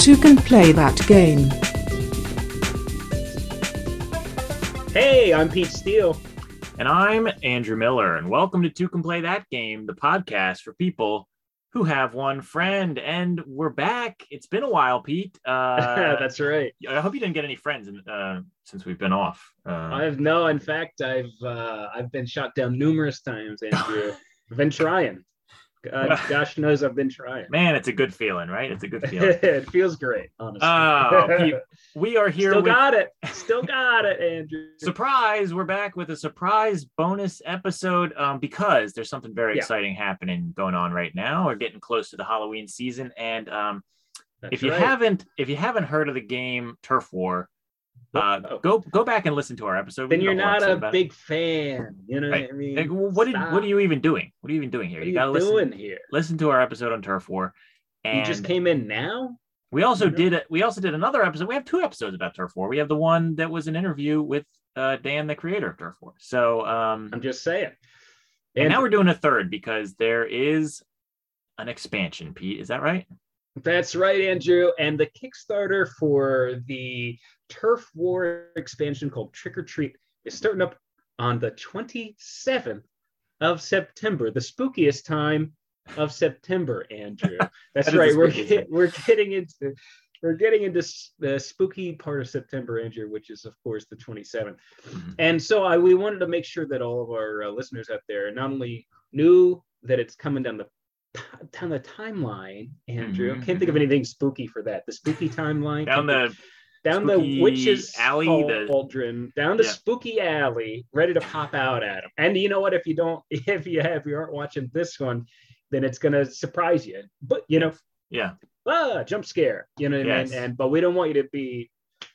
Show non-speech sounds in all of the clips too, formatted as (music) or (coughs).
Two can play that game. Hey, I'm Pete Steele. And I'm Andrew Miller, and welcome to Two Can Play That Game, the podcast for people who have one friend. And we're back. It's been a while, Pete. (laughs) Uh, That's right. I hope you didn't get any friends in, uh, since we've been off. Uh, I've no, in fact, I've uh, I've been shot down numerous times, Andrew. (laughs) I've been trying. Uh, (laughs) gosh knows I've been trying. man, it's a good feeling, right? It's a good (laughs) feeling. it feels great, honestly. Oh, (laughs) we are here Still with got it. Still got it, Andrew. surprise. We're back with a surprise bonus episode um, because there's something very Yeah. exciting happening going on right now. We're getting close to the Halloween season, and um, if you right. haven't if you haven't heard of the game turf war uh, Oh. go go back and listen to our episode We then you're not a about it. big fan. You know Right. what I mean? Like, what did, what are you even doing what are you even doing here What you you gotta listen here? listen to our episode on turf war and You just came in now. we also you know? did it we also did another episode we have two episodes about turf war we have the one that was an interview with uh, dan the creator of turf war so um I'm just saying. and now we're doing a third because there is an expansion pete is that right That's right, Andrew. And the Kickstarter for the Turf War expansion called Trick or Treat is starting up on the 27th of September, the spookiest time of September, Andrew. (laughs) That's That right. We're get, we're getting into we're getting into the spooky part of September, Andrew, which is of course the 27th. Mhm. And so I, we wanted to make sure that all of our uh, listeners out there not only knew that it's coming down the down the timeline, Andrew. Mhm, Can't think of mhm. anything spooky for that. The spooky timeline. down the down spooky the witches alley, the- cauldron, down the Yeah. spooky alley, ready to pop out at him. And you know what? If you don't, (laughs) if you have, if you aren't watching this one, then it's gonna surprise you. But you know, yeah ah, jump scare. You know what I Yes. mean? And but we don't want you to be,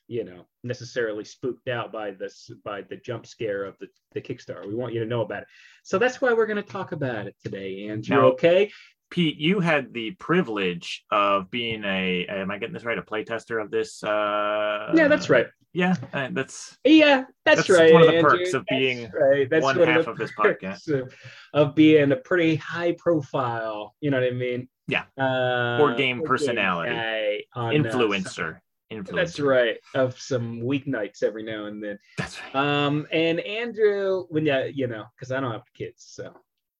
you know, necessarily spooked out by this by the jump scare of the the Kickstarter. We want you to know about it. So that's why we're going to talk about it today, Andrew. Now- okay? Pete, you had the privilege of being a am I getting this right? A playtester of this uh yeah, that's right. Yeah, uh, that's Yeah, that's, That's right. one of the Andrew. perks of That's being right. That's one half the of this podcast. Of, of being a pretty high profile, you know what I mean? Yeah. Uh, Board game personality. uh, influencer. Influencer. that's right. Of some weeknights every now and then. That's right. Um, and Andrew, when yeah, you know, because I don't have kids, so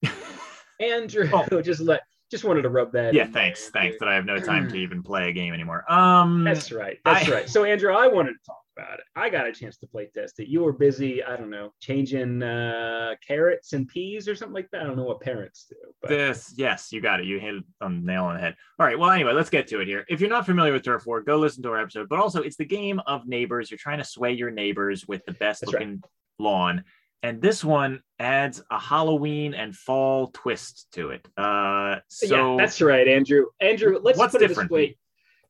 (laughs) Andrew Oh. (laughs) just let just wanted to rub that. yeah, in there, thanks. Thanks that I have no time to even play a game anymore. Um That's right. That's I- right. So Andrew, I wanted to talk about it. I got a chance to play test it. You were busy, I don't know, changing uh carrots and peas or something like that. I don't know what parents do, but this yes, you got it. You hit it on the nail on the head. All right. Well, anyway, let's get to it here. If you're not familiar with Turf War, go listen to our episode. But also, it's the game of neighbors. You're trying to sway your neighbors with the best That's right. looking lawn. And this one adds a Halloween and fall twist to it. Uh, so yeah, that's right, Andrew. Andrew, let's put it different? this way.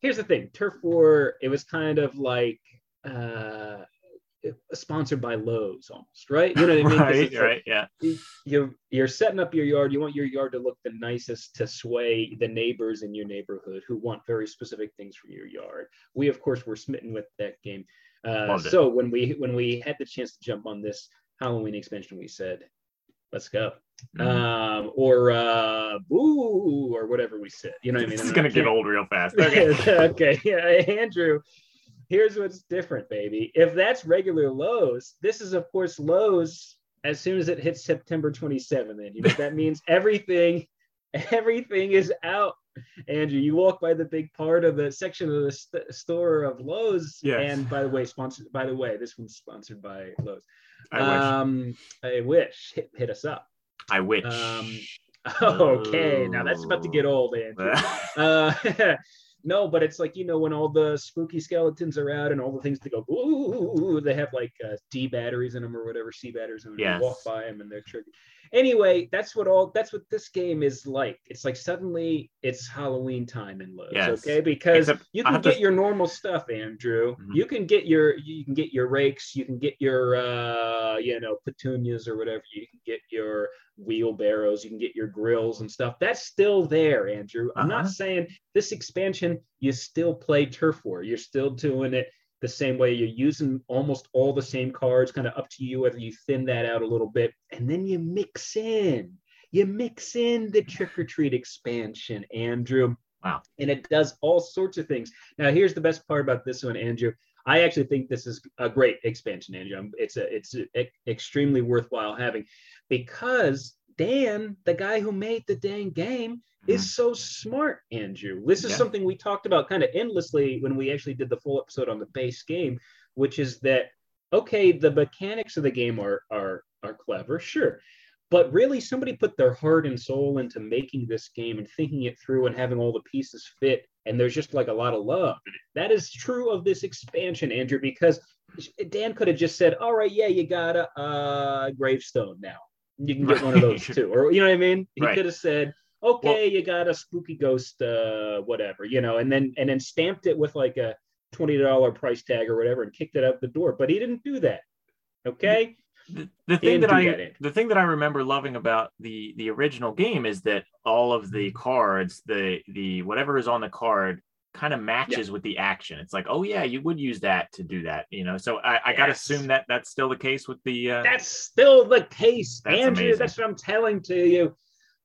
Here's the thing: Turf War. It was kind of like uh, sponsored by Lowe's, almost, right? You know what I mean? (laughs) right, like- right, yeah, you're you're setting up your yard. You want your yard to look the nicest to sway the neighbors in your neighborhood who want very specific things from your yard. We of course were smitten with that game. Uh, so when we when we had the chance to jump on this Halloween expansion, we said, "Let's go." Mhm. Um, or uh, boo, or whatever we said. You know what I mean? this And is I gonna get old real fast. (laughs) Okay. (laughs) okay, yeah, Andrew. Here's what's different, baby. If that's regular Lowe's, this is of course Lowe's as soon as it hits September 27th. And you know that means (laughs) everything, everything is out. Andrew, you walk by the big part of the section of the st- store of Lowe's. Yes. And by the way, sponsored. By the way, this one's sponsored by Lowe's. I wish. Um, I wish. Hit, hit us up. I wish. um, (laughs) Okay, now that's about to get old, Andrew. (laughs) Uh, (laughs) no, but it's like you know when all the spooky skeletons are out and all the things that go ooh, they have like uh, D batteries in them or whatever C batteries, and Yes. you walk by them and they're triggered. Anyway, that's what all that's what this game is like. It's like suddenly it's Halloween time in Lowe's, Yes. okay? Because Except you can get to- your normal stuff, Andrew. Mhm. You can get your you can get your rakes, you can get your uh, you know petunias or whatever. You can get your wheelbarrows, you can get your grills and stuff. That's still there, Andrew. I'm not Uh-huh. saying this expansion you still play turf war. You're still doing it the same way. You're using almost all the same cards, kind of up to you whether you thin that out a little bit, and then you mix in. You mix in the trick or treat expansion, Andrew. Wow. And it does all sorts of things. Now, here's the best part about this one, Andrew. I actually think this is a great expansion, Andrew. It's a it's a, e- extremely worthwhile having because Dan, the guy who made the dang game, mm-hmm. is so smart, Andrew. This is Yeah. something we talked about kind of endlessly when we actually did the full episode on the base game, which is that okay, the mechanics of the game are are are clever, sure. But really, somebody put their heart and soul into making this game and thinking it through and having all the pieces fit. And there's just like a lot of love. That is true of this expansion, Andrew, because Dan could have just said, "All right, yeah, you got a uh, gravestone now. You can get one of those (laughs) too," or you know what I mean. He Right. could have said, "Okay, Well- you got a spooky ghost, uh, whatever," you know, and then and then stamped it with like a twenty dollar price tag or whatever and kicked it out the door. But he didn't do that. Okay. The, the thing that I the thing that I remember loving about the the original game is that all of the cards, the the whatever is on the card kind of matches with the action. It's like, oh yeah, you would use that to do that, you know. So I, I gotta assume that that's still the case with the uh That's still the case, That's Andrew. amazing. That's what I'm telling to you.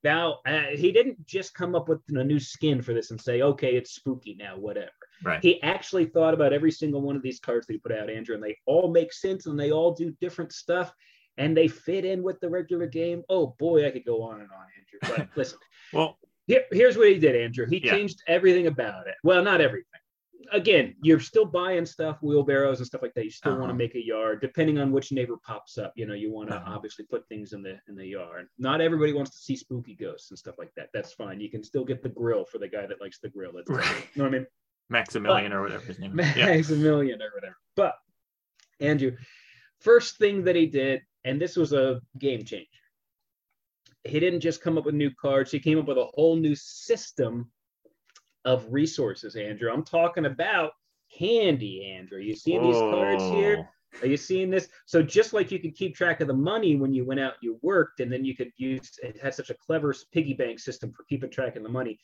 Now, uh, he didn't just come up with a new skin for this and say, okay, it's spooky now, whatever. Right. He actually thought about every single one of these cards that he put out, Andrew, and they all make sense and they all do different stuff and they fit in with the regular game. Oh boy, I could go on and on, Andrew. But (laughs) listen, Well, here, here's what he did, Andrew. He Yeah. changed everything about it. Well, not everything. Again, you're still buying stuff, wheelbarrows and stuff like that. You still want Uh-huh. to make a yard, depending on which neighbor pops up. You know, you want to Uh-huh. obviously put things in the in the yard. Not everybody wants to see spooky ghosts and stuff like that. That's fine. You can still get the grill for the guy that likes the grill. That's (laughs) Right. you know what I mean? Maximilian or whatever his name is. Yeah. Maximilian or whatever. But Andrew, first thing that he did, and this was a game changer. He didn't just come up with new cards, he came up with a whole new system of resources, Andrew. I'm talking about candy, Andrew. You see these cards here? Are you seeing this? So just like you could keep track of the money when you went out, and you worked, and then you could use it had such a clever piggy bank system for keeping track of the money.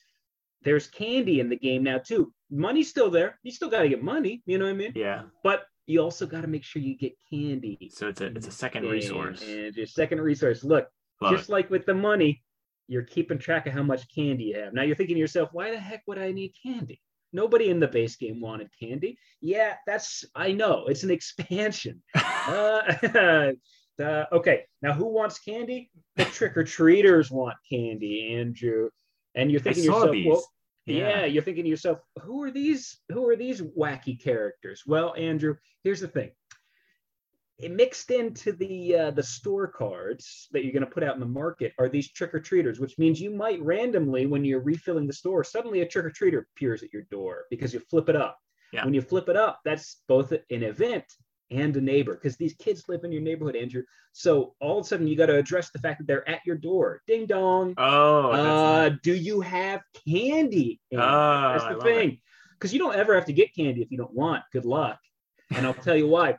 There's candy in the game now too. Money's still there. You still got to get money. You know what I mean? Yeah. But you also got to make sure you get candy. So it's a it's a second And- resource. And your second resource. Look, Love just like with the money, you're keeping track of how much candy you have. Now you're thinking to yourself, why the heck would I need candy? Nobody in the base game wanted candy. Yeah, that's I know. It's an expansion. (laughs) Uh, (laughs) uh, okay, now who wants candy? The trick or treaters want candy, Andrew. And you're thinking to yourself, well, yeah. Yeah. you're thinking to yourself, who are these? Who are these wacky characters? Well, Andrew, here's the thing. It mixed into the uh, the store cards that you're going to put out in the market are these trick or treaters, which means you might randomly, when you're refilling the store, suddenly a trick or treater appears at your door because you flip it up. Yeah. When you flip it up, that's both an event and a neighbor because these kids live in your neighborhood, Andrew. So all of a sudden, you got to address the fact that they're at your door. Ding dong. Oh, Uh, nice. do you have candy? Oh. That's the thing. Because you don't ever have to get candy if you don't want. Good luck. And I'll tell you why.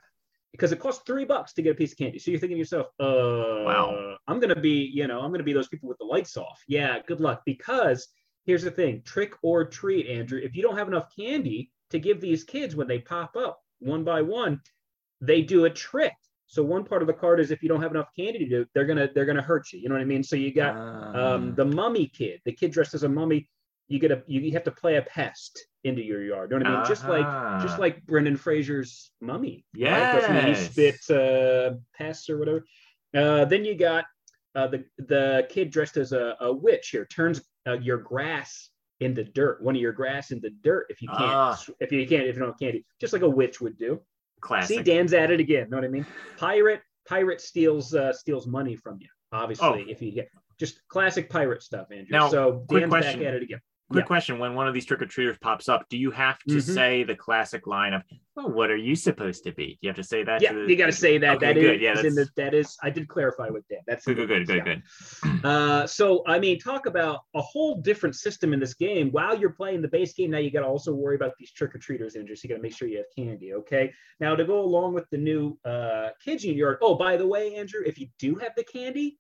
Because it costs three bucks to get a piece of candy. So you're thinking to yourself, uh, Wow. I'm gonna be, you know, I'm gonna be those people with the lights off. Yeah, good luck. Because here's the thing: trick or treat, Andrew. If you don't have enough candy to give these kids when they pop up one by one, they do a trick. So one part of the card is if you don't have enough candy to do, they're gonna they're gonna hurt you. You know what I mean? So you got Ah. um, the mummy kid, the kid dressed as a mummy. You get a you, you have to play a pest into your yard. You know what I mean? Just like just Ah. like Brendan Fraser's mummy. right? Doesn't he spit uh, pests or whatever? Uh, then you got uh, the the kid dressed as a, a witch here turns uh, your grass into dirt. One of your grass into dirt if you can't Ah. if you can't if you don't have candy, just like a witch would do. Classic. See, Dan's at it again. Know what I mean? Pirate, pirate steals uh, steals money from you. Obviously, Oh. if you get just classic pirate stuff, Andrew. Now, so Dan's question. back at it again. Quick Yeah. question: When one of these trick or treaters pops up, do you have to Mhm. say the classic line of "Oh, what are you supposed to be"? Do you have to say that? Yeah, to the- you got to say that. Okay, That is good. Yeah, in the, that's- I did clarify with Dan. That's Good, good, good, good, good. Uh, so I mean, talk about a whole different system in this game. While you're playing the base game, now you got to also worry about these trick or treaters, Andrew. So you got to make sure you have candy. Okay. Now to go along with the new uh, kids in your yard. Oh, by the way, Andrew, if you do have the candy,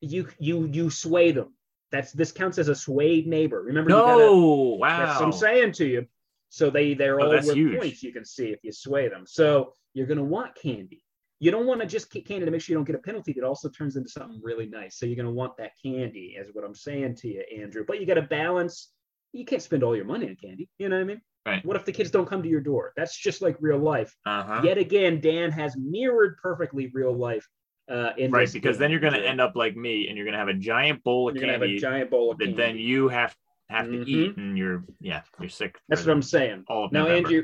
you you you sway them. That's this counts as a swayed neighbor. Remember, you gotta, No, wow. that's what I'm saying to you. So they they're Oh, all worth huge. points you can see if you sway them. So you're gonna want candy. You don't want to just get candy to make sure you don't get a penalty. That also turns into something really nice. So you're gonna want that candy, is what I'm saying to you, Andrew. But you got to balance you can't spend all your money on candy. You know what I mean? Right. What if the kids don't come to your door? That's just like real life. Uh-huh. Yet again, Dan has mirrored perfectly real life. Uh, in right, because then you're going to end up like me, and you're going to have a giant bowl of You're have a candy giant bowl of that candy. then you have have to Mhm. eat, and you're yeah, you're sick. That's what I'm saying. All Now, November. Andrew,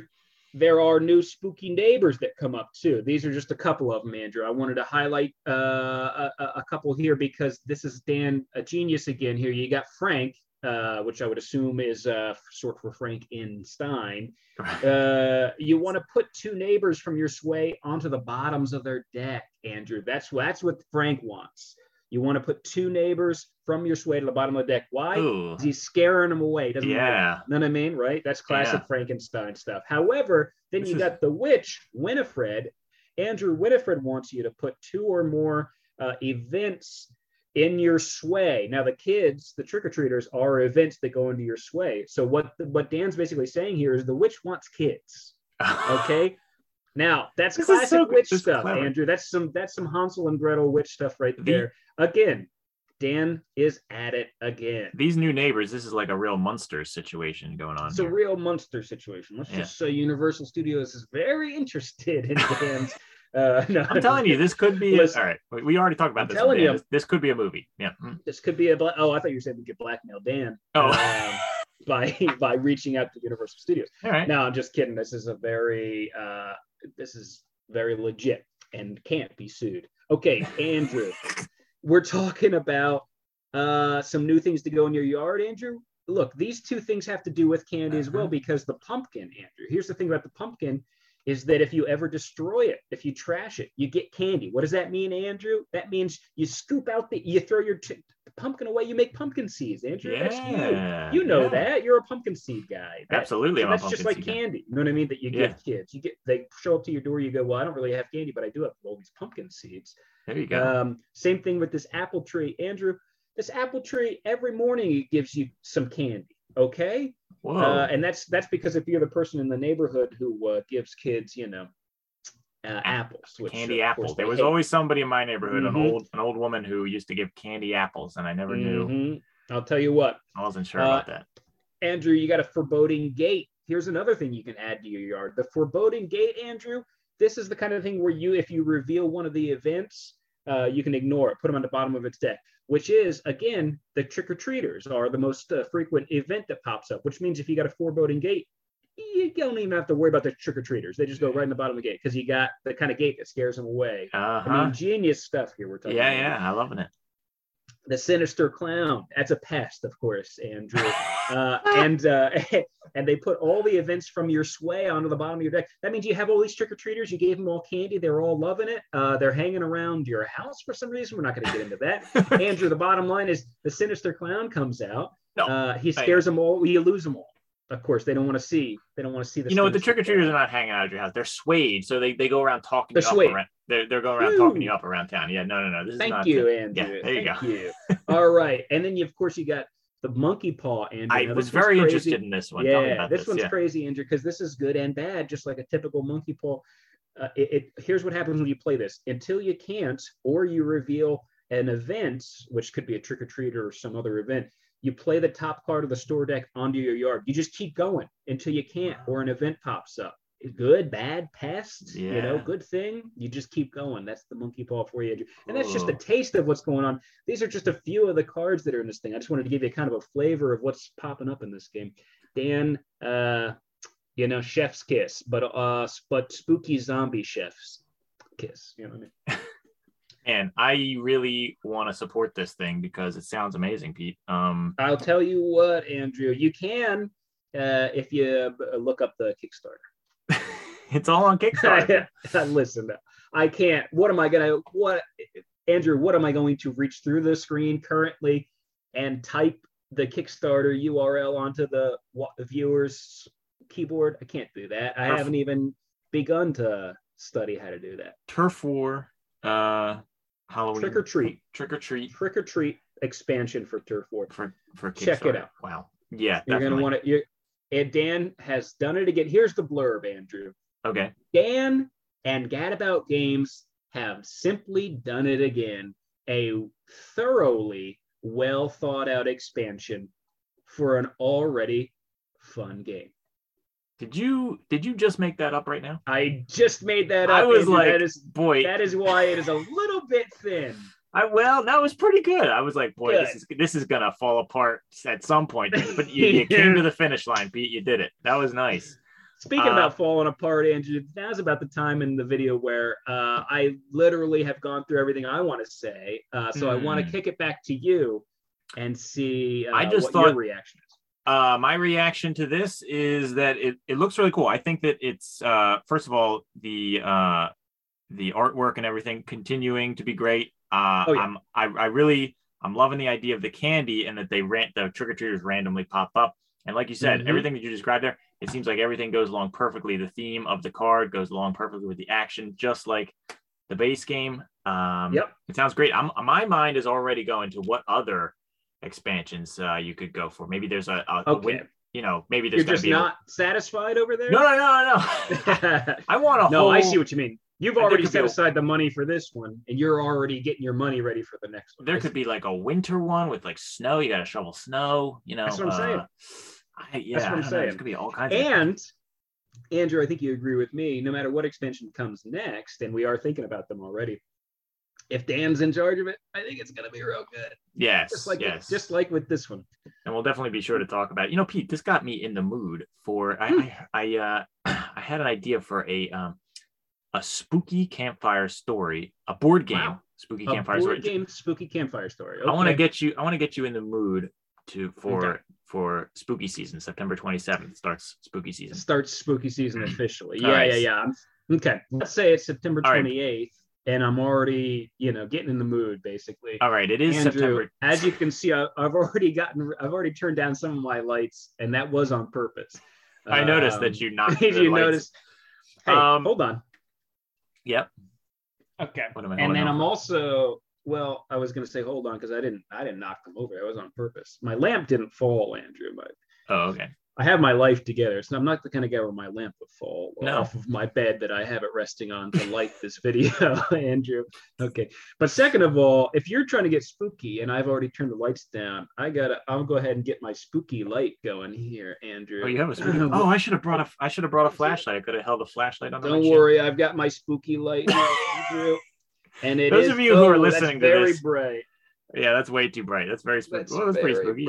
there are new spooky neighbors that come up too. These are just a couple of them, Andrew. I wanted to highlight uh, a- a couple here because this is Dan, a genius again. Here you got Frank, uh, which I would assume is uh, short for Frankenstein. Uh, you want to put two neighbors from your sway onto the bottoms of their deck, Andrew. That's that's what Frank wants. You want to put two neighbors from your sway to the bottom of the deck. Why? He's scaring them away. Doesn't yeah. Know what I mean? Right? That's classic Yeah. Frankenstein stuff. However, then This you is- got the witch, Winifred. Andrew Winifred wants you to put two or more uh, events in your sway. Now, the kids, the trick or treaters, are events that go into your sway. So what what Dan's basically saying here is the witch wants kids. (laughs) Okay. Now that's This classic so witch This stuff. Andrew. That's some that's some Hansel and Gretel witch stuff right The- there. Again, Dan is at it again. These new neighbors, this is like a real monster situation going on. It's a real monster situation. Let's Yeah. just say Universal Studios is very interested in (laughs) Dan's. Uh, (laughs) no, I'm telling you, this could be. Listen. all right, we- already talked about I'm this. telling you. This, this could be a movie. Yeah. Mm. this could be a. Bla- oh, I thought you were saying we could blackmail Dan Oh, um, (laughs) by by reaching out to Universal Studios. all right. No, I'm just kidding. This is a very. Uh, this is very legit and can't be sued. Okay, Andrew, (laughs) we're talking about uh, some new things to go in your yard, Andrew. Look, these two things have to do with candy as well Uh-huh. because the pumpkin, Andrew. Here's the thing about the pumpkin is that if you ever destroy it, if you trash it, you get candy. What does that mean, Andrew? That means you scoop out the, you throw your t- pumpkin away, you make pumpkin seeds, Andrew. That's you. Yeah. You know yeah. that. You're a pumpkin seed guy. That- Absolutely. so that's just like seed guy. candy. You know what I mean? That you Yeah. give kids. You get they show up to your door. You go, well, I don't really have candy, but I do have all these pumpkin seeds. There you go. Um, same thing with this apple tree, Andrew. This apple tree every morning it gives you some candy. Okay. Uh, and that's that's because if you're the person in the neighborhood who uh, gives kids, you know, uh, apples, which candy apples. There was hate. always somebody in my neighborhood, an Mhm. old an old woman who used to give candy apples, and I never knew. Mhm. I'll tell you what, I wasn't sure Uh, about that. Andrew, you got a foreboding gate. Here's another thing you can add to your yard. The foreboding gate, Andrew, this is the kind of thing where you, if you reveal one of the events, uh, you can ignore it, put them on the bottom of its deck, which is, again, the trick or treaters are the most uh, frequent event that pops up, which means if you got a foreboding gate, you don't even have to worry about the trick or treaters. They just go right in the bottom of the gate because you got the kind of gate that scares them away. Uh I mean, genius stuff here we're talking Yeah, about. yeah. I'm loving it. The sinister clown. That's a pest, of course, Andrew. (laughs) uh, and uh, (laughs) and they put all the events from your sway onto the bottom of your deck. That means you have all these trick or treaters. You gave them all candy. They're all loving it. Uh, they're hanging around your house for some reason. We're not going to get into that. (laughs) Andrew, the bottom line is the sinister clown comes out. No, uh, he scares them all. You lose them all. Of course, they don't want to see. They don't want to see the. you know what? The trick or treaters clown. are not hanging out at your house. They're swayed, so they, they go around talking They're swayed. around. They're, they're going around talking Woo. you up around town. Yeah, no, no, no. This is Thank not. you, the- Andrew. Yeah, there you Thank go. you. (laughs) all right, and then you, of course, you got the monkey paw, Andrew. I Now, was very crazy. interested in this one. Tell me Yeah, about this, this. one's yeah. crazy, Andrew, because this is good and bad, just like a typical monkey paw. Uh, it, it here's what happens when you play this: until you can't, or you reveal an event, which could be a trick or treat or some other event. You play the top card of the store deck onto your yard. You just keep going until you can't, or an event pops up. Good, bad, pest, you know, good thing. You just keep going. That's the monkey paw for you, And that's just a taste of what's going on. These are just a few of the cards that are in this thing. I just wanted to give you kind of a flavor of what's popping up in this game. Dan, uh, you know, chef's kiss, but uh, but spooky zombie chef's kiss. You know what I mean? (laughs) And I really want to support this thing because it sounds amazing, Pete. Um, I'll tell you what, Andrew, you can uh, if you look up the Kickstarter. It's all on Kickstarter. (laughs) Listen, I can't. What am I gonna? What, Andrew? What am I going to reach through the screen currently and type the Kickstarter URL onto the viewers keyboard? I can't do that. I haven't even begun to study how to do that. Turf War, uh, Halloween Trick or treat, trick or treat trick or treat expansion for Turf War. for for Check it out. Wow. Yeah, You're definitely. gonna want to. And Dan has done it again. Here's the blurb, Andrew. Okay. Dan and Gadabout Games have simply done it again. A thoroughly well thought out expansion for an already fun game. Did you did you just make that up right now? I just made that up. I was like, that is boy, that is why it is a little bit thin. I well, that was pretty good. I was like, boy, this is this is gonna fall apart at some point. But you, (laughs) you came to the finish line, Pete. You did it. That was nice. Speaking Uh, about falling apart, Andrew, now's about the time in the video where uh, I literally have gone through everything I want to say. Uh, so I want Hmm. to kick it back to you and see uh, I just what your thought- reaction is. Uh, my reaction to this is that it, it looks really cool. I think that it's uh, first of all the uh, the artwork and everything continuing to be great. Uh, Oh, yeah. I'm I, I really I'm loving the idea of the candy and that they ran the trick or treaters randomly pop up. And like you said, Mhm. everything that you described there, it seems like everything goes along perfectly. The theme of the card goes along perfectly with the action, just like the base game. Um, Yep. It sounds great. I'm, my mind is already going to what other expansions uh, you could go for. Maybe there's a, a, a Okay. win, you know, maybe there's You're just be a- not satisfied over there? no, no, no, no. (laughs) I want a no, whole. I see what you mean. You've already set a- aside the money for this one, and you're already getting your money ready for the next one. there could be like a winter one with like snow. You got to shovel snow. You know, That's what I'm saying. I, yeah, That's what I'm saying. There's gonna be all kinds. of And Andrew, I think you agree with me. No matter what expansion comes next, and we are thinking about them already. If Dan's in charge of it, I think it's gonna be real good. yes, Just like yes, just like with this one. and we'll definitely be sure to talk about. It. You know, Pete, this got me in the mood for. Hmm. I, I, uh, (clears throat) I had an idea for a um, a spooky campfire story, a board game, Wow. spooky A campfire board story. game spooky campfire story. I want to get you. I want to get you in the mood to for Okay. For spooky season. September twenty seventh starts spooky season. starts spooky season (clears throat) officially. Yeah, right. yeah, yeah. Okay, let's say it's September All right. 28th, and I'm already, you know, getting in the mood basically. All right, it is Andrew, September. as you can see, I, I've already gotten, I've already turned down some of my lights, and that was on purpose. I noticed Um, that you knocked. (laughs) Did you lights. notice? Hey, Um, hold on. Yep. Okay. What am I? And then on I'm also, well, I was gonna say hold on because I didn't, I didn't knock them over. That was on purpose. My lamp didn't fall, Andrew. But Oh, okay. I have my life together, so I'm not the kind of guy where my lamp would fall No. off of my bed that I have it resting on to light this (laughs) video, (laughs) Andrew. Okay, but second of all, if you're trying to get spooky and I've already turned the lights down, I gotta, I'll go ahead and get my spooky light going here, Andrew. Oh, you have a spooky. (clears throat) Oh, I should have brought a. I should have brought a flashlight. I could have held a flashlight on. The Don't worry, I've got my spooky light, here, Andrew. And it Those is- of you who are oh, that's listening to this, bright. Yeah, that's way too bright. That's very spooky. That's Well, that's pretty spooky.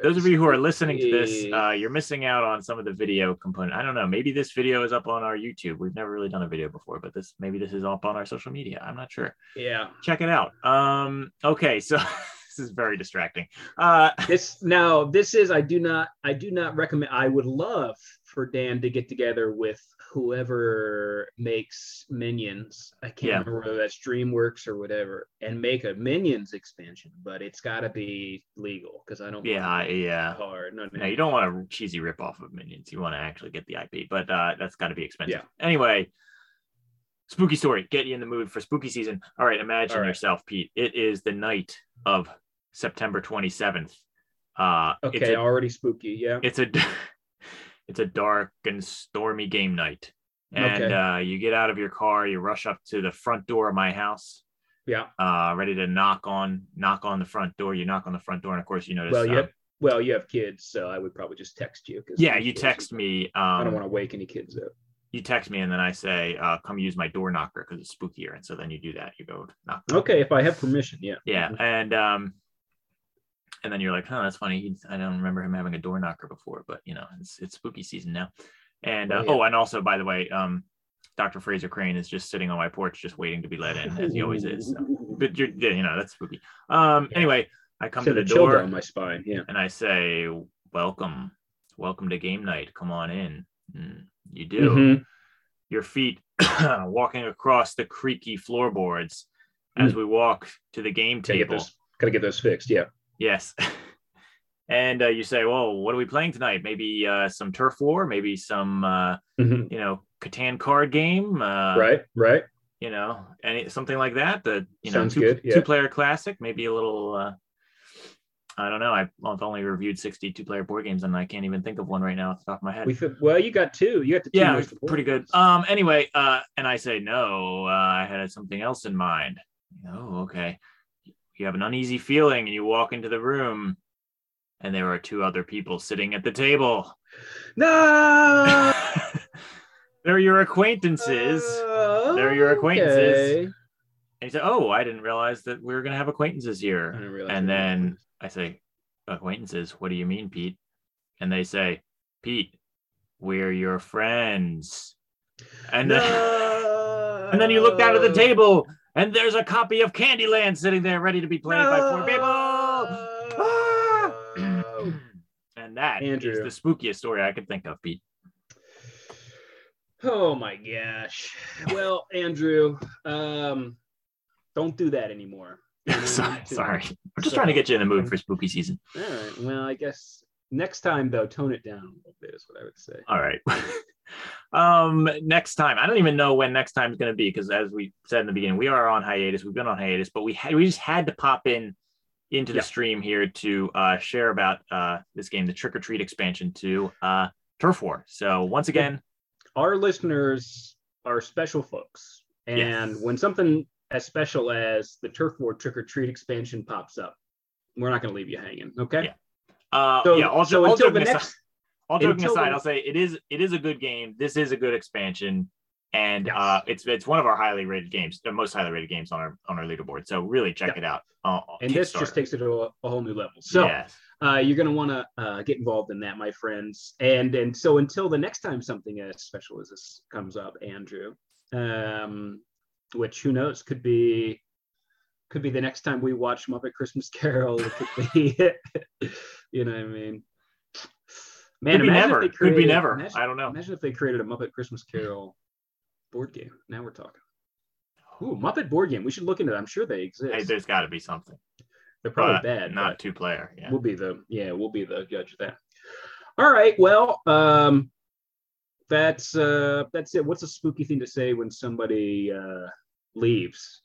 Those of you who are listening to this, uh, you're missing out on some of the video component. I don't know. Maybe this video is up on our YouTube. We've never really done a video before, but this maybe this is up on our social media. I'm not sure. yeah. Check it out. Um. Okay, so (laughs) this is very distracting. Uh. (laughs) this now this is i do not i do not recommend i would love for dan to get together with whoever makes minions i can't Yeah. remember whether that's dreamworks or whatever and make a minions expansion but it's got to be legal because i don't Yeah. Yeah. hard no, no. No, you don't want a cheesy ripoff of Minions. You want to actually get the IP, but uh, that's got to be expensive. Yeah. Anyway, spooky story. Get you in the mood for spooky season. All right, imagine All right. yourself, Pete. It is the night of September 27th. Uh, okay it's a, already spooky yeah it's a (laughs) it's a dark and stormy game night, and Okay. uh, you get out of your car. You rush up to the front door of my house. yeah Uh, ready to knock on knock on the front door. You knock on the front door, and of course, you notice. well you um, have well you have kids so i would probably just text you yeah, you text me. Um, i don't want to wake any kids up you text me and then I say, uh, come use my door knocker because it's spookier. And so then you do that. You go knock. okay if i have permission yeah Yeah. Mhm. And um and then you're like, huh, that's funny. He's, I don't remember him having a door knocker before, but you know, it's it's spooky season now. And uh, Oh, yeah. oh, and also by the way, um Dr. Frasier Crane is just sitting on my porch just waiting to be let in, as he always is. So. But you're you know, that's spooky. Um Yeah. anyway, I come to the door on my spine yeah and I say, Welcome. Welcome to game night. Come on in. Mm, you do Mhm. your feet (coughs) walking across the creaky floorboards as we walk to the game gotta get table. those gotta get those fixed yeah Yes. (laughs) and uh, you say, well, what are we playing tonight? Maybe uh, some turf war, maybe some, uh, Mhm. you know, Catan card game, uh, right right you know, any something like that. The, you know, Sounds two, good, yeah. two player classic, maybe a little, uh, I don't know. I've, only reviewed 62 player board games and I can't even think of one right now off the top of my head. We fit, well, you got two. You got the two yeah, pretty good. Um, anyway, uh, and I say no. Uh, I had something else in mind. Oh, okay. You have an uneasy feeling, and you walk into the room, and there are two other people sitting at the table. No. (laughs) They're your acquaintances. They're your acquaintances. Okay. And he said, Oh, I didn't realize that we were going to have acquaintances here. And then I say, Acquaintances, what do you mean, Pete? And they say, Pete, we're your friends. And then, (laughs) and then you look down at the table and there's a copy of Candyland sitting there ready to be played by four people. Ah! And that is Andrew. is the spookiest story I could think of, Pete. Oh my gosh. Well, Andrew, um, don't do that anymore. (laughs) Sorry, sorry. I'm just trying to get you in the mood for spooky season. All right. Well, I guess next time though, tone it down a little bit is what I would say. All right. (laughs) um, next time. I don't even know when next time is going to be because, as we said in the beginning, we are on hiatus. We've been on hiatus, but we had we just had to pop in into the Yeah. stream here to uh, share about uh, this game, the Trick or Treat expansion to uh, Turf War. So once again, Our listeners are special folks, and Yes. when something as special as the Turf War Trick or Treat expansion pops up, we're not going to leave you hanging. Okay. Yeah. Uh, So, yeah. Also, so all until joking the aside, all joking aside, the- (laughs) I'll say it is it is a good game. This is a good expansion. And Yes. uh, it's it's one of our highly rated games, the most highly rated games on our on our leaderboard. So really check Yeah. it out. Uh, and this just takes it to a, a whole new level. So. yes. uh, you're going to want to uh, get involved in that, my friends. And and so until the next time something as special as this comes up, Andrew, um, which who knows could be could be the next time we watch Muppet Christmas Carol. It could be, (laughs) (laughs) you know what I mean? Man, Could be imagine if never. they Could be never. Imagine, I don't know. imagine if they created a Muppet Christmas Carol board game. Now we're talking. Ooh, Muppet board game. We should look into that. I'm sure they exist. Hey, there's got to be something. They're probably but bad. not two player. Yeah. we'll be the yeah we'll be the judge of that all right well um that's uh that's it what's a spooky thing to say when somebody uh leaves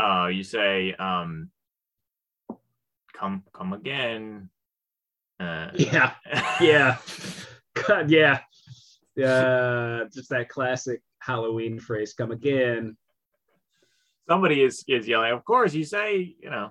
Uh, you say, um, come, come again. Uh, yeah (laughs) yeah god yeah uh just that classic halloween phrase come again Somebody is is yelling. Of course, you say, you know,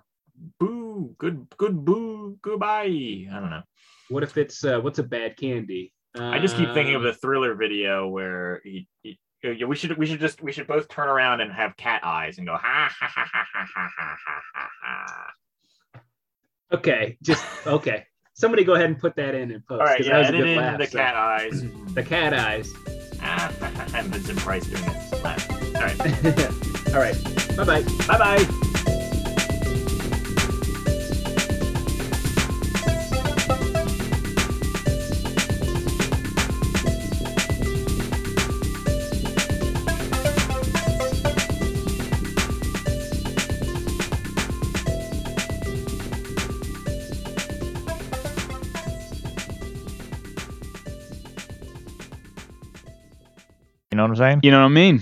boo, good, good, boo, goodbye. I don't know. what if it's uh what's a bad candy I just keep thinking of Um, the thriller video where he, he we should we should just we should both turn around and have cat eyes and go ha ha ha ha ha ha ha ha ha. okay just okay somebody go ahead and put that in and post All right, yeah, that was a good in laugh, the so- cat eyes. (clears throat) the cat eyes (laughs) Ah, and Vincent Price doing it. All right, (laughs) all right bye bye bye bye. Saying? You know what I mean?